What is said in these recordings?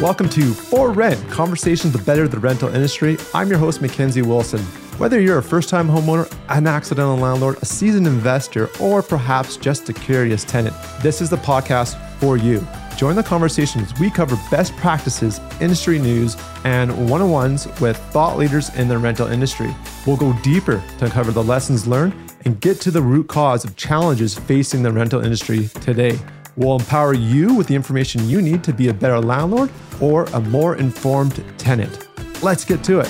Welcome to For Rent Conversations to Better the Rental Industry. I'm your host, MacKenzie Wilson. Whether you're a first time homeowner, an accidental landlord, a seasoned investor, or perhaps just a curious tenant, this is the podcast for you. Join the conversation as we cover best practices, industry news, and one on ones with thought leaders in the rental industry. We'll go deeper to uncover the lessons learned and get to the root cause of challenges facing the rental industry today. We'll empower you with the information you need to be a better landlord or a more informed tenant. Let's get to it.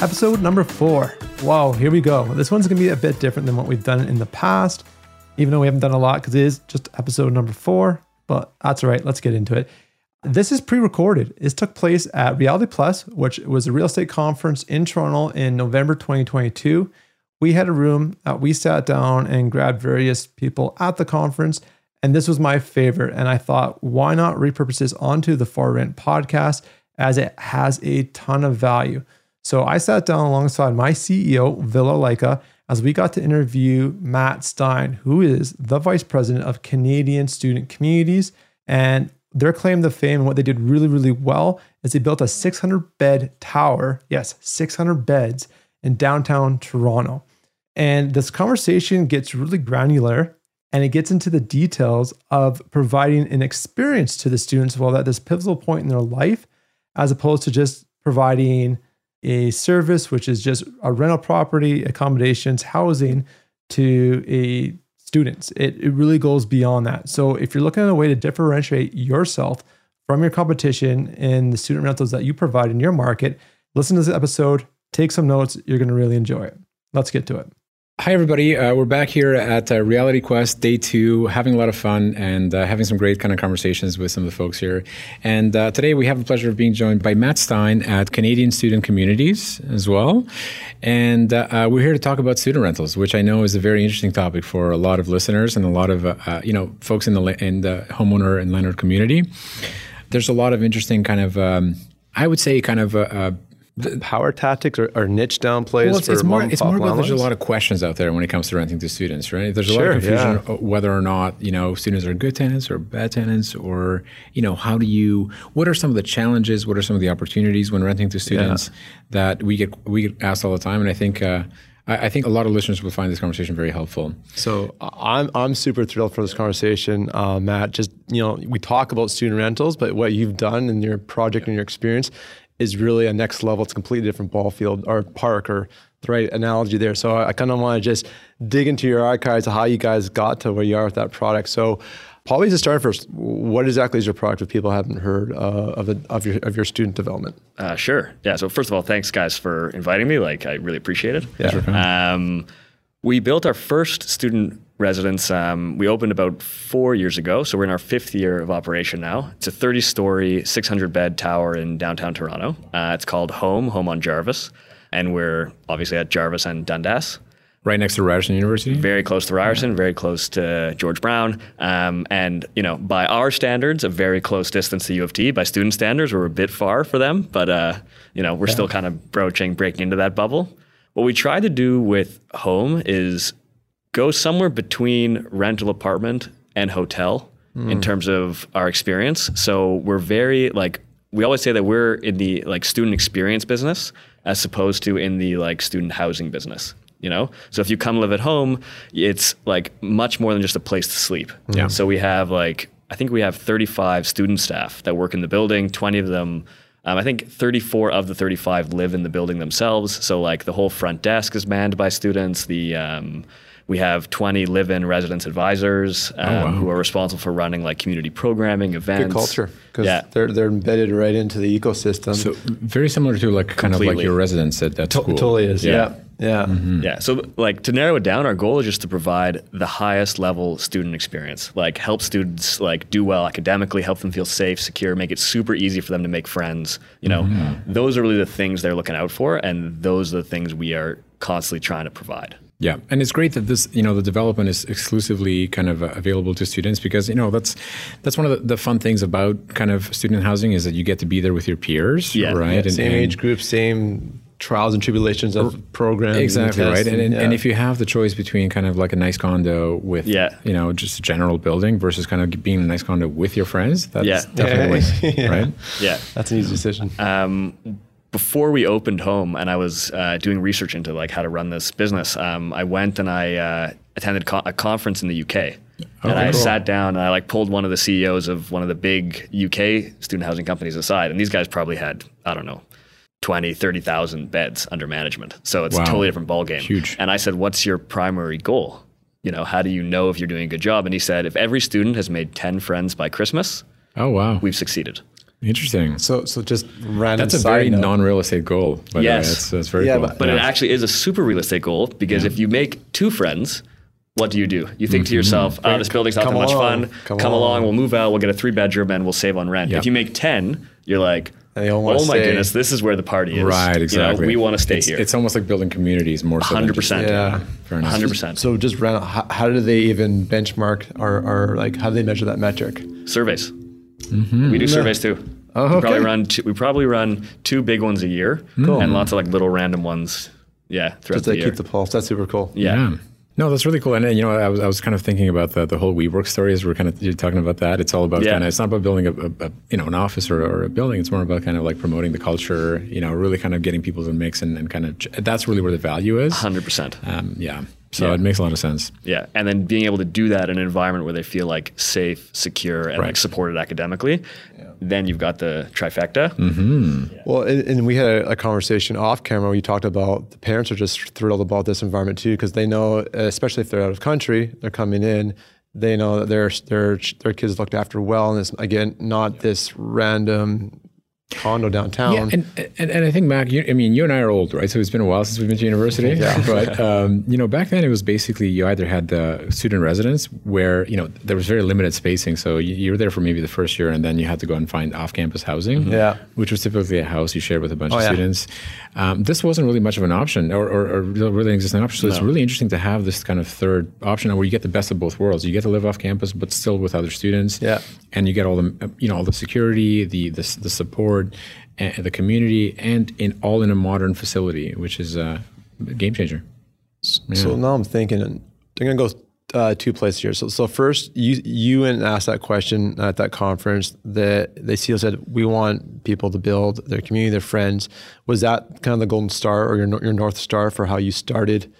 Episode number four. Wow, here we go. This one's gonna be a bit different than what we've done in the past, even though we haven't done a lot because it is just episode number four, but that's all right. Let's get into it. This is pre recorded. This took place at Reality Plus, which was a real estate conference in Toronto in November 2022. We had a room that we sat down and grabbed various people at the conference. And this was my favorite. And I thought, why not repurpose this onto the For Rent podcast as it has a ton of value? So I sat down alongside my CEO, Villa Leica, as we got to interview Matt Stein, who is the vice president of Canadian Student Communities. And their claim to fame and what they did really, really well is they built a 600 bed tower. Yes, 600 beds in downtown Toronto. And this conversation gets really granular and it gets into the details of providing an experience to the students while at this pivotal point in their life, as opposed to just providing a service, which is just a rental property, accommodations, housing to a students. It, it really goes beyond that. So if you're looking at a way to differentiate yourself from your competition in the student rentals that you provide in your market, listen to this episode, take some notes. You're going to really enjoy it. Let's get to it. Hi, everybody. Uh, we're back here at uh, Reality Quest Day 2, having a lot of fun and uh, having some great kind of conversations with some of the folks here. And uh, today we have the pleasure of being joined by Matt Stein at Canadian Student Communities as well. And uh, uh, we're here to talk about student rentals, which I know is a very interesting topic for a lot of listeners and a lot of, you know, folks in the, in the homeowner and landlord community. There's a lot of interesting kind of, um, I would say, kind of power tactics or, or niche down plays well, it's, it's more, it's more about there's a lot of questions out there when it comes to renting to students right there's a sure, lot of confusion yeah. whether or not you know students are good tenants or bad tenants or you know how do you what are some of the challenges what are some of the opportunities when renting to students yeah. that we get we get asked all the time and i think uh, I, think a lot of listeners will find this conversation very helpful. So I'm I'm super thrilled for this conversation, uh, Matt. Just you know, we talk about student rentals, but what you've done in your project and your experience is really a next level. It's a completely different ball field or park or the right analogy there. So I, I kind of want to just dig into your archives of how you guys got to where you are with that product. So probably to start first, what exactly is your product if people haven't heard uh, of, the, of, your, of your student development? Uh, sure. Yeah. So first of all, thanks guys for inviting me. Like I really appreciate it. Yeah. Um, we built our first student residence. Um, we opened about four years ago, so we're in our fifth year of operation now. It's a 30 story, 600 bed tower in downtown Toronto. Uh, it's called HOEM, HOEM on Jarvis. And we're obviously at Jarvis and Dundas. Right next to Ryerson University? Very close to Ryerson, very close to George Brown. Um, and, you know, by our standards, a very close distance to U of T. By student standards, we're a bit far for them, but, uh, you know, we're yeah. still kind of broaching, breaking into that bubble. What we try to do with HOEM is go somewhere between rental apartment and hotel mm. in terms of our experience. So we're very like we always say that we're in the like student experience business as opposed to in the like student housing business you know so if you come live at home it's like much more than just a place to sleep yeah so we have like i think we have 35 student staff that work in the building 20 of them um, i think 34 of the 35 live in the building themselves so like the whole front desk is manned by students the um, we have 20 live-in residence advisors um, oh, wow. who are responsible for running like community programming, events. Good culture because yeah. they're they're embedded right into the ecosystem. So very similar to like kind Completely. of like your residence at that school. Totally is. Yeah. yeah. Yeah. Mm-hmm. Yeah. So, like, to narrow it down, our goal is just to provide the highest level student experience. Like, help students like do well academically, help them feel safe, secure, make it super easy for them to make friends. You know, mm-hmm. those are really the things they're looking out for, and those are the things we are constantly trying to provide. Yeah, and it's great that this, you know, the development is exclusively kind of uh, available to students because you know that's that's one of the, the, fun things about kind of student housing is that you get to be there with your peers, yeah, right? Yeah, and, same and, age group, same trials and tribulations of programs. Exactly and right, and, and, yeah. and if you have the choice between kind of like a nice condo with, Yeah. you know, just a general building versus kind of being in a nice condo with your friends, that's Yeah. definitely Yeah. right. Yeah. that's an easy decision. um, before we opened HOEM and I was uh, doing research into like how to run this business, um, I went and I uh, attended co- a conference in the UK. and I cool. sat down and I like pulled one of the CEOs of one of the big UK student housing companies aside. And these guys probably had, I don't know, 20, 30,000 beds under management. So it's Wow. a totally different ballgame. Huge. And I said, what's your primary goal? You know, how do you know if you're doing a good job? And he said, if every student has made 10 friends by Christmas, Oh wow, we've succeeded. interesting. So so just random. That's a side very note. non-real estate goal. By Yes. that's, that's very Yeah, cool. but- But it actually is a super real estate goal because if you make two friends, what do you do? You think to mm-hmm. yourself, oh, this building's not that much along, fun. come Come, along. along. we'll move out, we'll get a three bedroom, and we'll save on rent. Yeah. If you make 10, you're like, And they all oh wanna my stay. goodness, this is where the party is. right, You know, exactly. we want to stay it's, here. It's almost like building communities more so. 100%. Yeah. Fair enough. 100%. So just random. How, how do they even benchmark or, or like how do they measure that metric? surveys. Mm-hmm. We do surveys too. Oh, we probably run two, we probably run two big ones a year Cool. and lots of like little random ones. Yeah, throughout Just the to year. keep the pulse. That's super cool. yeah. No, that's really cool. And uh, you know, I was, I was kind of thinking about the, the whole WeWork story as we're kind of you're talking about that. It's all about Yeah. kind of it's not about building a, a, a you know an office or, or a building. It's more about kind of like promoting the culture. You know, really kind of getting people to mix and, and kind of that's really where the value is. 100%. Um, yeah. So Yeah. it makes a lot of sense. Yeah, and then being able to do that in an environment where they feel like safe, secure, and Right. like supported academically, then you've got the trifecta. Mm-hmm. Well, and, and we had a, a conversation off camera where you talked about the parents are just thrilled about this environment too, because they know, especially if they're out of country, they're coming in, they know that their their their kids looked after well, and it's again not this random condo downtown. Yeah, and, and and I think Mac, you, I mean, you and I are old, right? So it's been a while since we've been to university. Yeah. But um, you know, back then it was basically you either had the student residence where you know there was very limited spacing, so you, you were there for maybe the first year, and then you had to go and find off-campus housing. Yeah. which was typically a house you shared with a bunch Oh, of yeah. students. Um, this wasn't really much of an option, or, or, or really an existing option. So it's really interesting to have this kind of third option where you get the best of both worlds. You get to live off campus, but still with other students Yeah. and you get all the you know all the security, the the, the support, and the community, and in all in a modern facility, which is uh, a game changer. So now I'm thinking, and they're going to go uh, two places here. So, so first, you you and asked that question at that conference that they see said we want people to build their community, their friends. Was that kind of the golden star or your your north star for how you started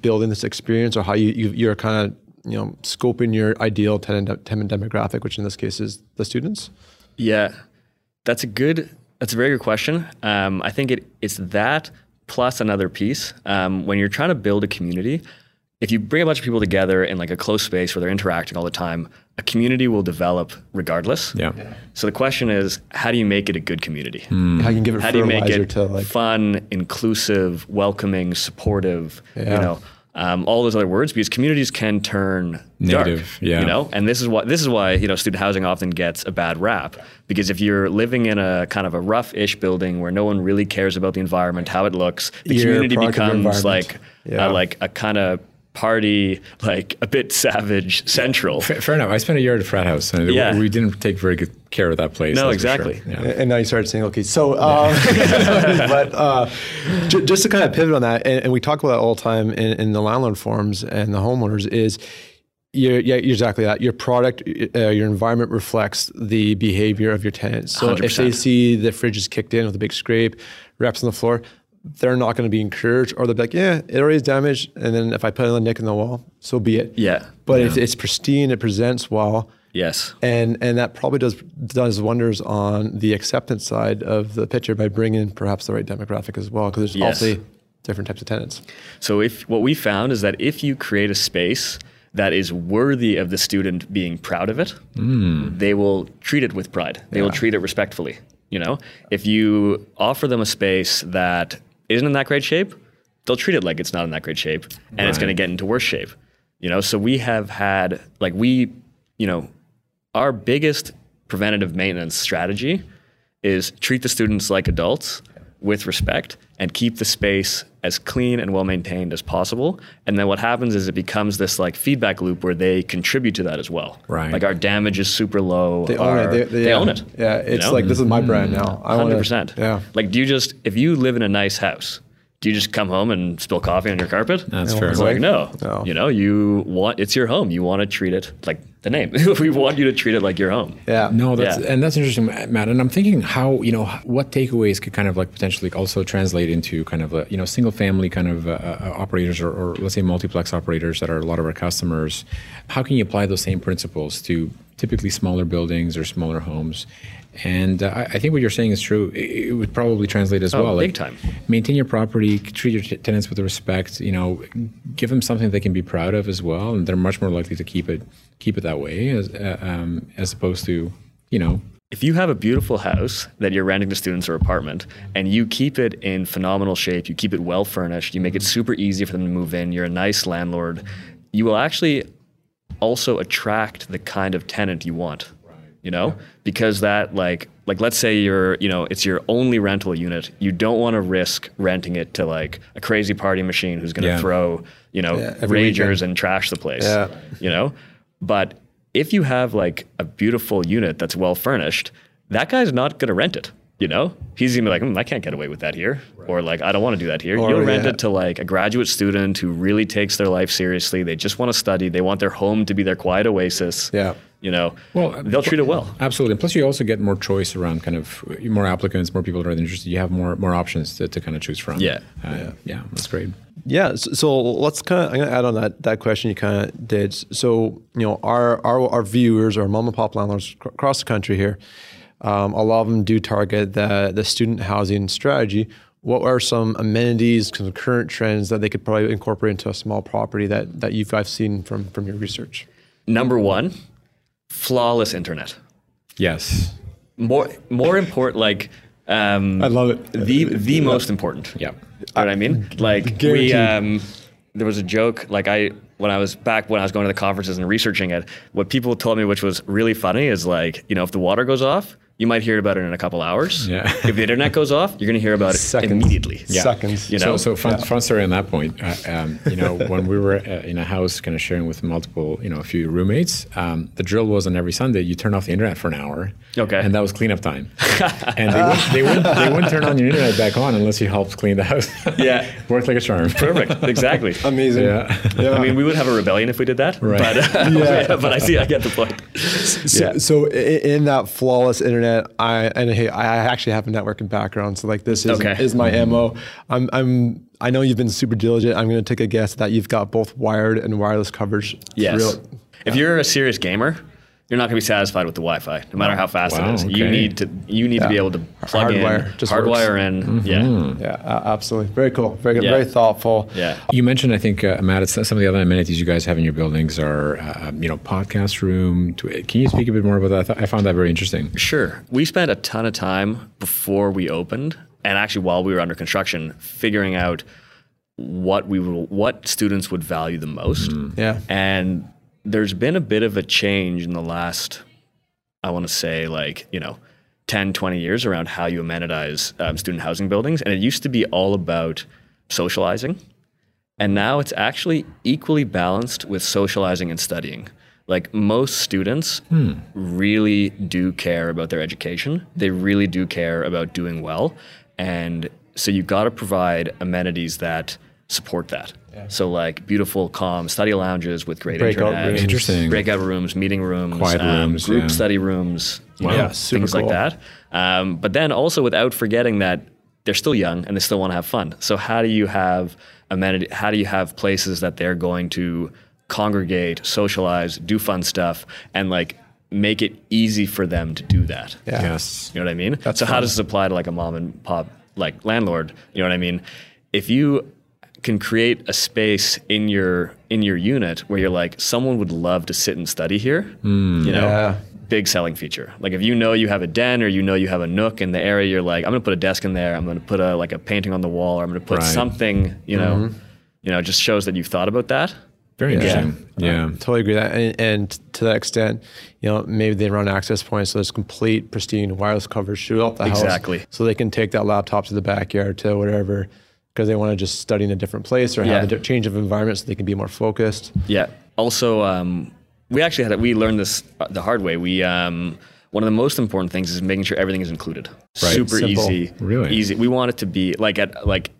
building this experience, or how you, you you're kind of you know scoping your ideal tenant, tenant demographic, which in this case is the students? Yeah, that's a good. That's a very good question. Um, I think it it's that plus another piece. Um, when you're trying to build a community, if you bring a bunch of people together in like a close space where they're interacting all the time, a community will develop regardless. Yeah, So the question is, how do you make it a good community? How you can give it How do you make it to like fun, inclusive, welcoming, supportive? You know, um, all those other words because communities can turn Negative, dark. yeah. You know, and this is why this is why you know student housing often gets a bad rap because if you're living in a kind of a rough-ish building where no one really cares about the environment, how it looks, the You're community your becomes like Yeah. a, like a kind of party, like a bit savage central. fair, fair enough. I spent a year at a frat house, and Yeah. we didn't take very good care of that place. No, that's for sure. exactly. Yeah. And now you started saying, okay, so, um, but uh, j- just to kind of pivot on that, and, and we talk about that all the time in, in the landlord forums and the homeowners is, you're, yeah, exactly that. Your product, uh, your environment reflects the behavior of your tenants. So if they see the fridge is kicked in with a big scrape, wraps on the floor, they're not going to be encouraged, or they'll be like, "Yeah, it already is damaged." And then if I put a nick in the wall, so be it. Yeah. But if it's pristine, it presents well Yes. and and that probably does does wonders on the acceptance side of the picture by bringing in perhaps the right demographic as well because there's Yes. also different types of tenants. So if what we found is that if you create a space that is worthy of the student being proud of it, hmm. they will treat it with pride. They will treat it respectfully. You know, if you offer them a space that isn't in that great shape, they'll treat it like it's not in that great shape, and it's going to get into worse shape. You know, so we have had like we, you know, our biggest preventative maintenance strategy is treat the students like adults with respect and keep the space as clean and well maintained as possible. And then what happens is it becomes this like feedback loop where they contribute to that as well. Right. Like our damage is super low. They own it. They, they, they yeah. own it. Yeah, you it's know? like this is my brand now. I wanna- Hundred percent. Yeah. Like, do you just if you live in a nice house, do you just come home and spill coffee on your carpet? That's fair. It's like no, No. you know, you want it's your home. You want to treat it like the name. we want you to treat it like your home. Yeah. No, that's Yeah. and that's interesting, Matt. And I'm thinking how you know what takeaways could kind of like potentially also translate into kind of a, you know single family kind of uh, uh, operators or, or let's say multiplex operators that are a lot of our customers. How can you apply those same principles to typically smaller buildings or smaller homes? And uh, I think what you're saying is true. It, would probably translate as Oh, well. big time. Maintain your property, treat your t- tenants with respect. You know, give them something they can be proud of as well, and they're much more likely to keep it keep it that way as uh, um, as opposed to you know If you have a beautiful house that you're renting to students or apartment and you keep it in phenomenal shape, you keep it well furnished, you make it super easy for them to move in, you're a nice landlord, you will actually also attract the kind of tenant you want. You know? Because that like like let's say you're, you know, it's your only rental unit. You don't want to risk renting it to like a crazy party machine who's going to Yeah. throw, you know, Yeah, ragers and trash the place. Yeah. You know? But if you have like a beautiful unit that's well furnished, that guy's not going to rent it. You know, he's gonna be like, "Hmm, I can't get away with that here, or like, I don't want to do that here. Or, You'll rent yeah. it to like a graduate student who really takes their life seriously. They just want to study. They want their home to be their quiet oasis. Yeah. You know, Well, they'll treat it well. Absolutely. And plus, you also get more choice around kind of more applicants, more people that are interested. You have more more options to, to kind of choose from. Yeah. Uh, yeah. That's great. Yeah. So, so let's kind of, I'm going to add on that, that question you kind of did. So, you know, our, our, our viewers, our mom and pop landlords ac- across the country here, um, a lot of them do target the, the student housing strategy. What are some amenities, some current trends that they could probably incorporate into a small property that, that you've guys seen from, from your research? Number one, flawless internet. Yes. More more important, like um, I love it. the the most important. Yeah. You know what I mean? Like we um there was a joke like I when I was back when I was going to the conferences and researching it, what people told me which was really funny is like, you know, if the water goes off, you might hear about it in a couple hours. Yeah. if the internet goes off, you're going to hear about it Seconds. immediately. Yeah. Seconds. You know? So, so fun, fun story on that point. Uh, um, you know, when we were uh, in a house, kind of sharing with multiple, you know, a few roommates, um, the drill was on every Sunday you turn off the internet for an hour. Okay. And that was cleanup time. and they wouldn't, they wouldn't they wouldn't turn on your internet back on unless you helped clean the house. Yeah. Worked like a charm. Perfect. Exactly. Amazing. Yeah. Yeah. I mean, we would have a rebellion if we did that. Right. But, Yeah. but I see, I get the point. So, yeah. so in that flawless internet, I and hey, I actually have a networking background, so like this is Okay. is my mo. I'm I'm I know you've been super diligent. I'm going to take a guess that you've got both wired and wireless coverage. Yes. Real- If you're a serious gamer, you're not going to be satisfied with the Wi-Fi, no matter how fast Wow, it is. You need to you need to be able to plug Hardwire in, just hardwire works. in. Yeah, yeah, uh, absolutely. Very cool. Very good. Yeah. Very thoughtful. yeah. You mentioned, I think, uh, Matt, it's some of the other amenities you guys have in your buildings are, uh, you know, podcast room. Can you speak a bit more about that? I, thought, I found that very interesting. Sure. We spent a ton of time before we opened, and actually while we were under construction, figuring out what we will, what students would value the most. Yeah. And there's been a bit of a change in the last, I want to say, like, you know, 10, 20 years around how you amenitize um, student housing buildings. And it used to be all about socializing. And now it's actually equally balanced with socializing and studying. Like most students really do care about their education. They really do care about doing well. And so you got to provide amenities that support that. So like beautiful, calm study lounges with great Breakout internet, rooms. Interesting. breakout rooms, meeting rooms, Quiet um, rooms, group yeah. study rooms, you Wow. know, Yeah, super things like that. Um, but then also without forgetting that they're still young and they still want to have fun. So how do you have amenity? How do you have places that they're going to congregate, socialize, do fun stuff, and like make it easy for them to do that? Yeah. Yes. You know what I mean? so how does this apply to like a mom and pop like landlord? You know what I mean? If you can create a space in your in your unit where you're like someone would love to sit and study here, hmm. you know, Yeah. big selling feature. Like if you know you have a den or you know you have a nook in the area, you're like, I'm gonna put a desk in there. I'm gonna put a like a painting on the wall, or I'm gonna put Right. something. You know, mm-hmm. you know, just shows that you've thought about that. Very interesting. Yeah. Totally agree with that. And, and to that extent, you know, maybe they run access points so there's complete, pristine wireless coverage throughout the house. Exactly. So they can take that laptop to the backyard to whatever because they want to just study in a different place or have Yeah. a change of environment so they can be more focused. Yeah. Also, um, we actually had we learned this uh, the hard way. We um, one of the most important things is making sure everything is included. Right. Super Simple. easy. Really? easy. We want it to be like at like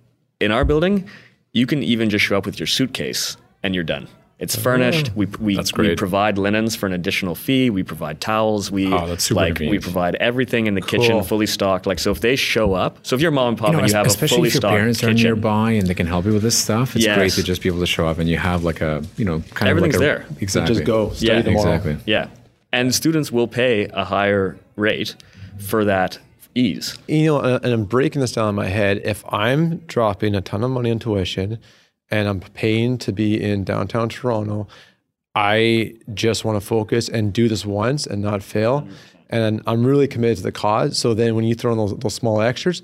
in our building, you can even just show up with your suitcase and you're done. It's furnished. We we, That's we provide linens for an additional fee. We provide towels. We Oh, that's super like we provide everything in the Cool. kitchen fully stocked. Like so, if they show up, so if you're mom and pop You know, and you have a especially fully if your stocked parents are nearby and they can help you with this stuff, it's Yes. great to just be able to show up and you have like a, you know, kind Everything's of like a, there. Exactly. Just go study Yeah, tomorrow. Exactly. Yeah. And students will pay a higher rate for that ease. you know, uh, and I'm breaking this down in my head. If I'm dropping a ton of money on tuition and I'm paying to be in downtown Toronto, I just want to focus and do this once and not fail. Mm-hmm. And I'm really committed to the cause. So then when you throw in those, those small extras,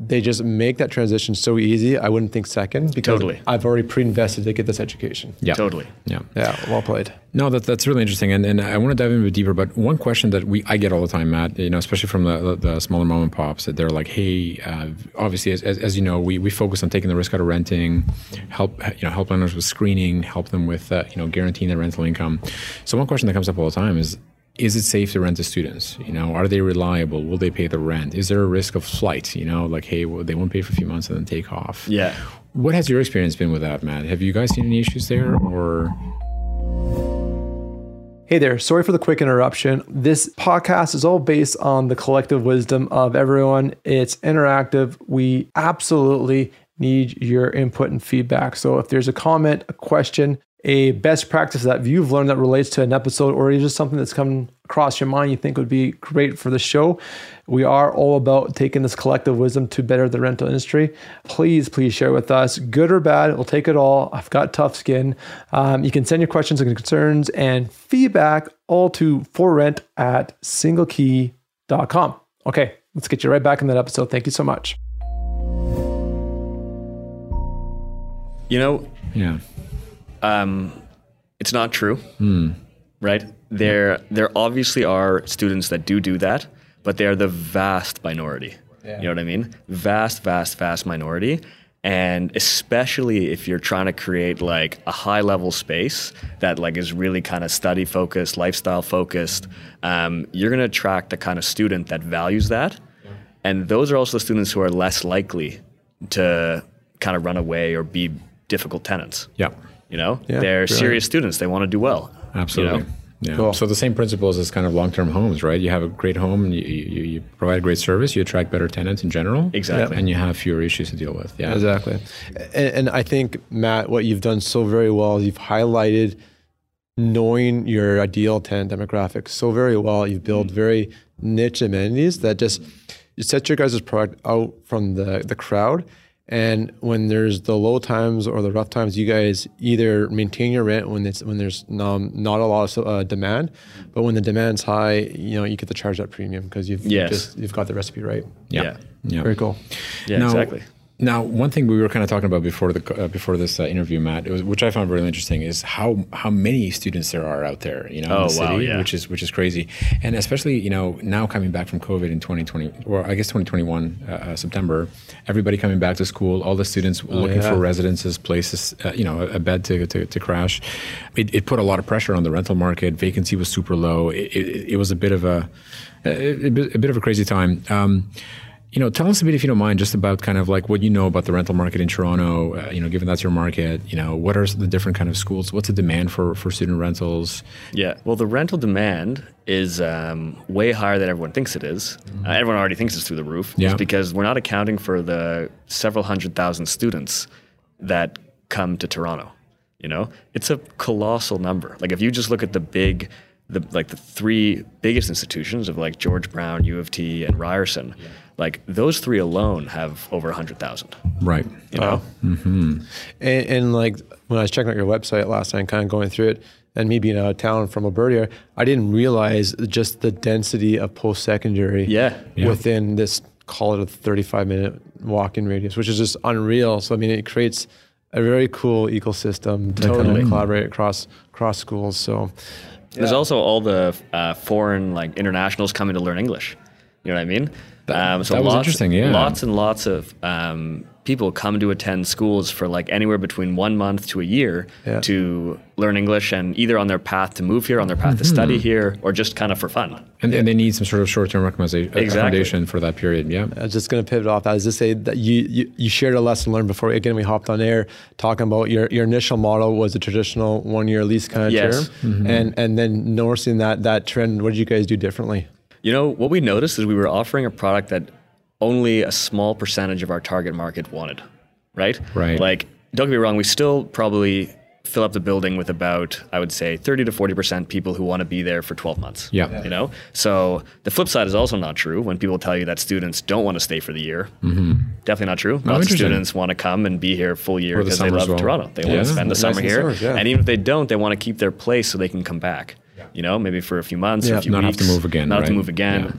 they just make that transition so easy. I wouldn't think second because Totally. I've already pre-invested to get this education. Yeah. Totally. Yeah. Yeah, well played. No, that, that's really interesting, and, and I want to dive in a bit deeper. But one question that we I get all the time, Matt, you know, especially from the, the, the smaller mom and pops, that they're like, "Hey, uh, obviously, as, as, as you know, we, we focus on taking the risk out of renting, help you know help lenders with screening, help them with uh, you know guaranteeing their rental income." So one question that comes up all the time is. Is it safe to rent to students? You know, are they reliable? Will they pay the rent? Is there a risk of flight? You know, like hey, well, they won't pay for a few months and then take off. Yeah. What has your experience been with that, Matt? Have you guys seen any issues there, or Hey there, sorry for the quick interruption. This podcast is all based on the collective wisdom of everyone. It's interactive. We absolutely need your input and feedback. So if there's a comment, a question, a best practice that you've learned that relates to an episode or just something that's come across your mind you think would be great for the show. We are all about taking this collective wisdom to better the rental industry. Please, please share with us, good or bad. We'll take it all. I've got tough skin. Um, you can send your questions and concerns and feedback all to forrent at singlekey.com. Okay, let's get you right back in that episode. Thank you so much. You know, yeah um, it's not true, right? There, there obviously are students that do do that, but they are the vast minority. You know what I mean? Vast, vast, vast minority. And especially if you're trying to create like a high level space that like is really kind of study focused, lifestyle focused, um, you're going to attract the kind of student that values that. And those are also the students who are less likely to kind of run away or be difficult tenants. Yeah. You know, Yeah, they're brilliant. serious students. They want to do well. Absolutely. You know? Yeah. Cool. So the same principles as kind of long-term homes, right? You have a great home, and you, you, you provide a great service. You attract better tenants in general, Exactly. and you have fewer issues to deal with. Yeah, Exactly. And, and I think, Matt, what you've done so very well is you've highlighted knowing your ideal tenant demographic so very well. You've built mm. very niche amenities that just you set your guys' product out from the, the crowd. And when there's the low times or the rough times, you guys either maintain your rent when it's when there's um, not a lot of uh, demand, but when the demand's high, you know you get to charge that premium because you've Yes. just you've got the recipe right. yeah, Yeah. yeah. Very cool. Yeah, Now- exactly. Now, one thing we were kind of talking about before the uh, before this uh, interview, Matt, was, which I found really interesting, is how how many students there are out there, you know, in Oh, the wow, city, yeah. which is which is crazy, and especially you know now coming back from COVID in 2020, or I guess 2021 uh, uh, September, everybody coming back to school, all the students looking yeah. for residences, places, uh, you know, a, bed to, to, to crash. It, it put a lot of pressure on the rental market. Vacancy was super low. It, it, it was a bit of a a, a bit of a crazy time. Um, you know, tell us a bit, if you don't mind, just about kind of like what you know about the rental market in Toronto. Uh, you know, given that's your market, you know, what are the different kind of schools? What's the demand for for student rentals? Yeah. Well, the rental demand is um, way higher than everyone thinks it is. Uh, everyone already thinks it's through the roof. Yeah. Because we're not accounting for the several hundred thousand students that come to Toronto. You know, it's a colossal number. Like if you just look at the big, the like the three biggest institutions of like George Brown, U of T, and Ryerson, like those three alone have over hundred thousand. Right. You know. And, and like when I was checking out your website last night, kind of going through it, and me being out of town from Alberta, I didn't realize just the density of post secondary Yeah. Yeah. within this call it a 35 minute walk in radius, which is just unreal. So I mean, it creates a very cool ecosystem to kind Totally. of collaborate across across schools. So There's also all the uh, foreign like internationals coming to learn English. You know what I mean? um, so that was lots, interesting, yeah. Lots and lots of um, people come to attend schools for like anywhere between one month to a year Yeah. to learn English, and either on their path to move here, on their path to study Mm-hmm. here, or just kind of for fun. And, and they need some sort of short-term recommendation, Exactly. for that period. Yeah. I was just going to pivot off that. I was just say that you, you you shared a lesson learned before. Again, we hopped on air talking about your your initial model was a traditional one year lease kind of Yes. term, and and then noticing that that trend. What did you guys do differently? You know, what we noticed is we were offering a product that only a small percentage of our target market wanted, right? Right. Like, don't get me wrong, we still probably fill up the building with about, I would say, 30 to 40% people who want to be there for 12 months. Yeah. You know? So the flip side is also not true when people tell you that students don't want to stay for the year. Mm-hmm. Definitely not true. Oh, Lots of students want to come and be here full year For the because they love well. Toronto. They Yeah. want to spend the Nice summer and here. summers, yeah. And even if they don't, they want to keep their place so they can come back. You know, maybe for a few months or Yeah. a few Not have to move again, Not have to move again. Yeah.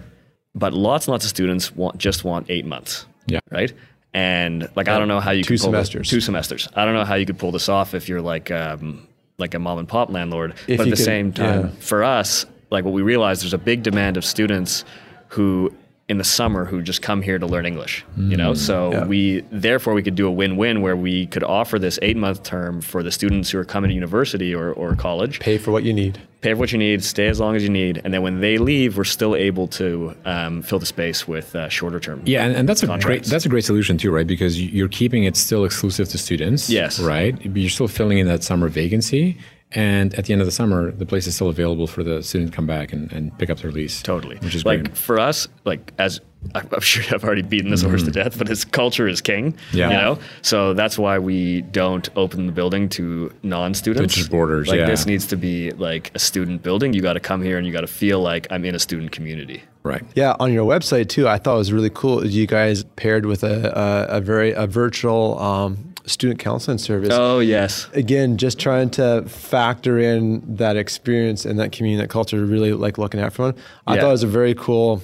But lots and lots of students want just want eight months. Yeah. Right. And like I don't know how you Two could pull this- semesters. two semesters. I don't know how you could pull this off if you're like um, like a mom and pop landlord. If but at the could- same time, yeah. for us, like what we realized, there's a big demand of students who in the summer who just come here to learn English. You know, so Yeah. we therefore we could do a win-win where we could offer this eight-month term for the students who are coming to university or, or college Pay for what you need. pay for what you need, stay as long as you need, and then when they leave, we're still able to um, fill the space with uh, shorter term. Yeah, and, and that's a great that's a great solution too, right? Because you- you're keeping it still exclusive to students. Yes. Right. But You're still filling in that summer vacancy, and at the end of the summer, the place is still available for the student to come back and, and pick up their lease. Totally. Which is like great. for us, like as I'm I'm sure I've already beaten this horse to death, but his culture is king. Mm-hmm. Yeah. You know, so that's why we don't open the building to non-students. To just boarders, Like yeah. this needs to be like a student building. You got to come here and you got to feel like I'm in a student community. Right. Yeah, on your website too. I thought it was really cool. You guys paired with a a, a very a virtual um, student counseling service. Oh yes. Again, just trying to factor in that experience and that community, that culture, really like looking at everyone. I Yeah. thought it was a very cool,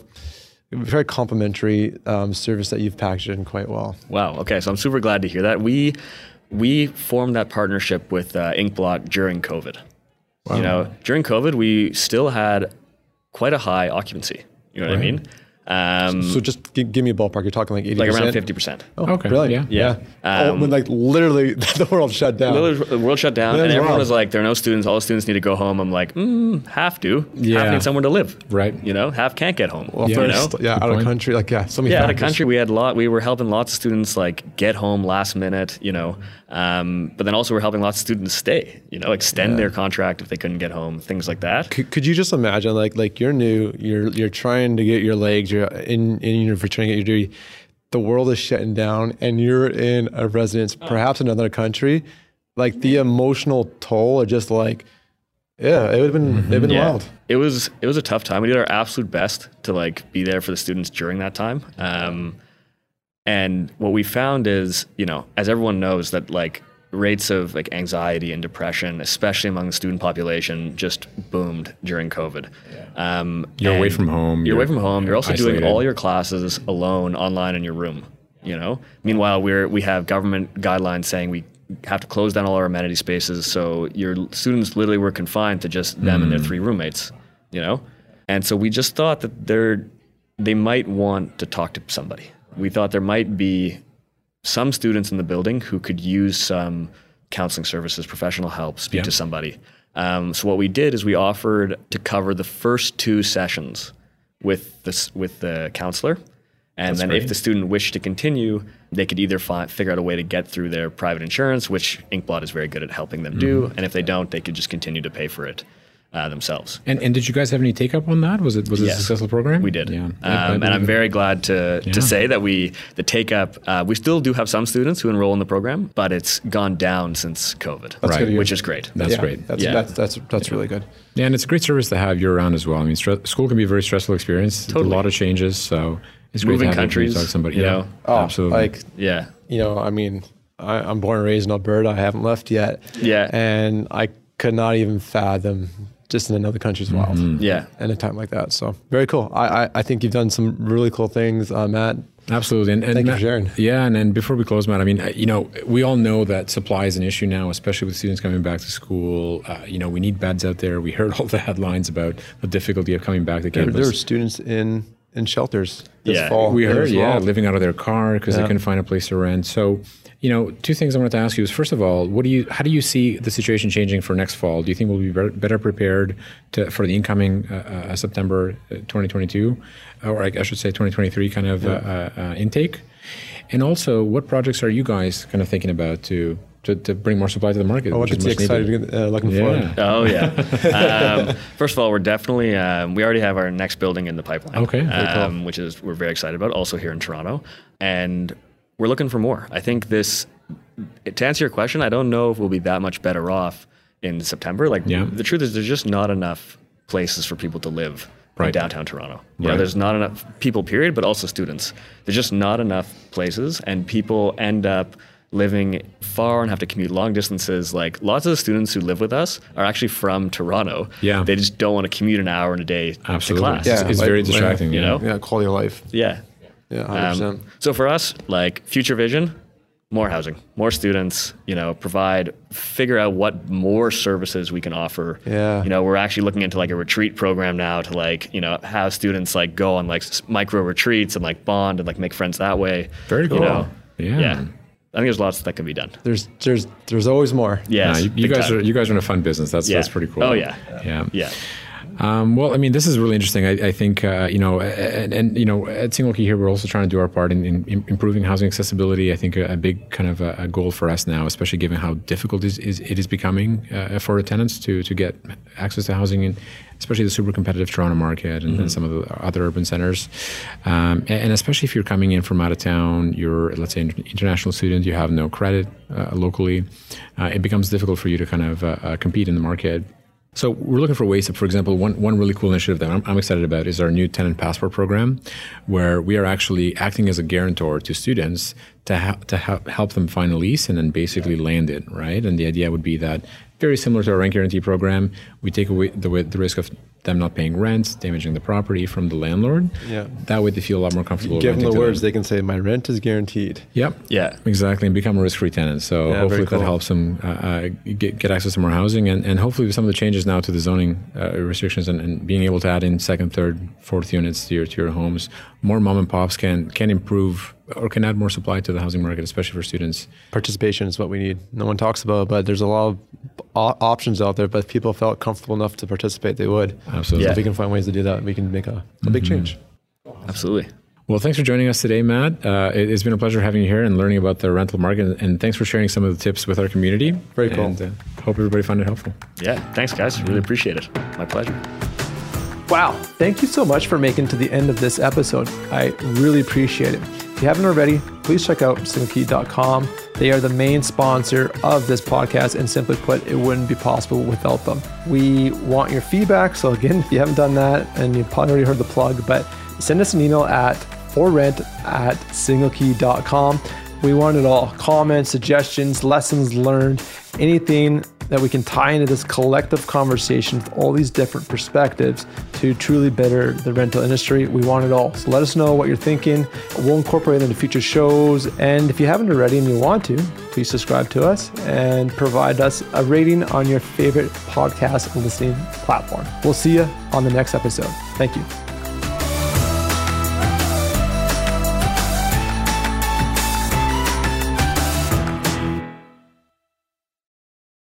very complimentary um, service that you've packaged in quite well. Wow. Okay. So I'm super glad to hear that. We we formed that partnership with uh, Inkblot during COVID. You know, during COVID, we still had quite a high occupancy. You know what I mean? Um, So just g- give me a ballpark. You're talking like eighty like percent, around fifty percent. Oh, Okay, brilliant. yeah. Yeah. oh, Um, when like literally the world shut down. The world shut down, That's and everyone wild. was like, "There are no students. All the students need to go home." I'm like, mm, "Have to. Yeah. Half need somewhere to live. Right. You know, half can't get home. Well, you first, know? yeah, out point. of country, like yeah, so many Yeah, out of country, we had lot. We were helping lots of students like get home last minute, you know. Um, but then also we're helping lots of students stay, you know, extend their contract if they couldn't get home, things like that. Could, could you just imagine, like, like you're new, you're you're trying to get your legs, you're in in university trying to your duty, The world is shutting down, and you're in a residence, Oh. perhaps another country. Like the emotional toll, are just like, yeah, it would have been it'd been Yeah. wild. It was it was a tough time. We did our absolute best to like be there for the students during that time. Um, and what we found is, you know, as everyone knows, that like rates of like anxiety and depression, especially among the student population, just boomed during COVID. Um, You're away from home, You're, away you're from home. You're also doing all your classes alone online in your room. You know. Meanwhile, we're we have government guidelines saying we have to close down all our amenity spaces. So your students literally were confined to just them and their three roommates. You know. And so we just thought that they're they might want to talk to somebody. We thought there might be some students in the building who could use some counseling services, professional help, speak Yeah. to somebody. Um, so what we did is we offered to cover the first two sessions with this with the counselor, and then if the student wished to continue, they could either find, figure out a way to get through their private insurance, which Inkblot is very good at helping them do, Mm-hmm. and if they don't, they could just continue to pay for it uh, themselves. And and did you guys have any take up on that? Was it was it a successful program? We did. Yeah. Um, I- I and I'm very glad to, Yeah. to say that we, the take up, uh, we still do have some students who enroll in the program, but it's gone down since COVID, That's Right. good which is great. That's Yeah, great. That's Yeah. that's that's that's really good. Yeah, and it's a great service to have year round as well. I mean, stre- school can be a very stressful experience. Totally. A lot of changes, so it's great Moving to countries, countries, talk to somebody. you yeah, know. Oh, absolutely. Like yeah. you know, I mean, I, I'm born and raised in Alberta. I haven't left yet. Yeah. and I could not even fathom just in another country's wild. Yeah. and a time like that. So very cool. I, I, I think you've done some really cool things, uh, Matt. Absolutely. And, and Thank you Matt, for sharing. Yeah, and then before we close, Matt, I mean, uh, you know, we all know that supply is an issue now, especially with students coming back to school. Uh, you know, we need beds out there. We heard all the headlines about the difficulty of coming back to There, campus. there were students in in shelters this Yeah. fall. we heard, yeah, well. living out of their car because they couldn't find a place to rent. So, you know, two things I wanted to ask you is first of all, what do you, how do you see the situation changing for next fall? Do you think we'll be better, better prepared to, for the incoming uh, uh, September uh, 2022, or I, I should say 2023 kind of uh, uh, uh, intake? And also, what projects are you guys kind of thinking about to to, to bring more supply to the market? Oh, which what is gets you excited? Uh, looking Yeah. forward. Oh yeah. um, first of all, we're definitely um, we already have our next building in the pipeline. Okay, very cool. um, which is we're very excited about. Also here in Toronto, and we're looking for more. I think this. To answer your question, I don't know if we'll be that much better off in September. Like Yeah. the truth is, there's just not enough places for people to live Right. in downtown Toronto. You know, Right. there's not enough people, period, but also students. There's just not enough places, and people end up living far and have to commute long distances. Like lots of the students who live with us are actually from Toronto. Yeah. They just don't want to commute an hour in a day Absolutely. to class. It's, Yeah, it's like- very like, distracting, you know? Yeah, quality of life. Yeah. Yeah, hundred percent. Um, so for us, like future vision, more housing, more students, you know, provide, figure out what more services we can offer. Yeah. You know, we're actually looking into like a retreat program now to like, you know, have students like go on like micro retreats and like bond and like make friends that way. Very You cool. know? Yeah. Yeah. I think there's lots that can be done. There's there's there's always more. Yeah. Nah, you, you guys are you guys are in a fun business. That's Yeah. that's pretty cool. Oh, yeah. Yeah. Yeah. Um, well, I mean, this is really interesting. I, I think uh, you know, and, and you know, at SingleKey here, we're also trying to do our part in, in, in improving housing accessibility. I think a, a big kind of a, a goal for us now, especially given how difficult it is, it is becoming uh, for the tenants to to get access to housing in, especially the super competitive Toronto market and, and some of the other urban centers. Um, and, and especially if you're coming in from out of town, you're let's say an international student, you have no credit uh, locally, uh, it becomes difficult for you to kind of uh, uh, compete in the market. So we're looking for ways to, for example, one, one really cool initiative that I'm, I'm excited about is our new tenant passport program, where we are actually acting as a guarantor to students to, ha- to ha- help them find a lease and then basically land it, right? And the idea would be that very similar to our rent guarantee program, we take away the, the risk of them not paying rent, damaging the property from the landlord. Yeah. That way they feel a lot more comfortable. Give them the to words. They can say, "My rent is guaranteed." Yep. Yeah. Exactly, and become a risk-free tenant. So Yeah, hopefully very cool. that helps them uh, uh, get, get access to more housing, and, and hopefully with some of the changes now to the zoning uh, restrictions and, and being able to add in second, third, fourth units to your to your homes, more mom and pops can can improve or can add more supply to the housing market, especially for students. Participation is what we need. No one talks about, it, but there's a lot of o- options out there. But if people felt comfortable enough to participate, they would. Absolutely. So if we can find ways to do that, we can make a, a big change. Absolutely. Well, thanks for joining us today, Matt. Uh, it, has been a pleasure having you here and learning about the rental market, and thanks for sharing some of the tips with our community. Very cool. And uh, hope everybody found it helpful. Yeah. Thanks, guys. Really appreciate it. My pleasure. Wow, thank you so much for making to the end of this episode. I really appreciate it. If you haven't already, please check out singlekey.com. They are the main sponsor of this podcast, and simply put, it wouldn't be possible without them. We want your feedback. So, again, if you haven't done that and you've probably already heard the plug, but send us an email at forrent at singlekey.com. We want it all comments, suggestions, lessons learned, anything that we can tie into this collective conversation with all these different perspectives to truly better the rental industry. We want it all. So let us know what you're thinking. We'll incorporate it into future shows. And if you haven't already and you want to, please subscribe to us and provide us a rating on your favorite podcast listening platform. We'll see you on the next episode. Thank you.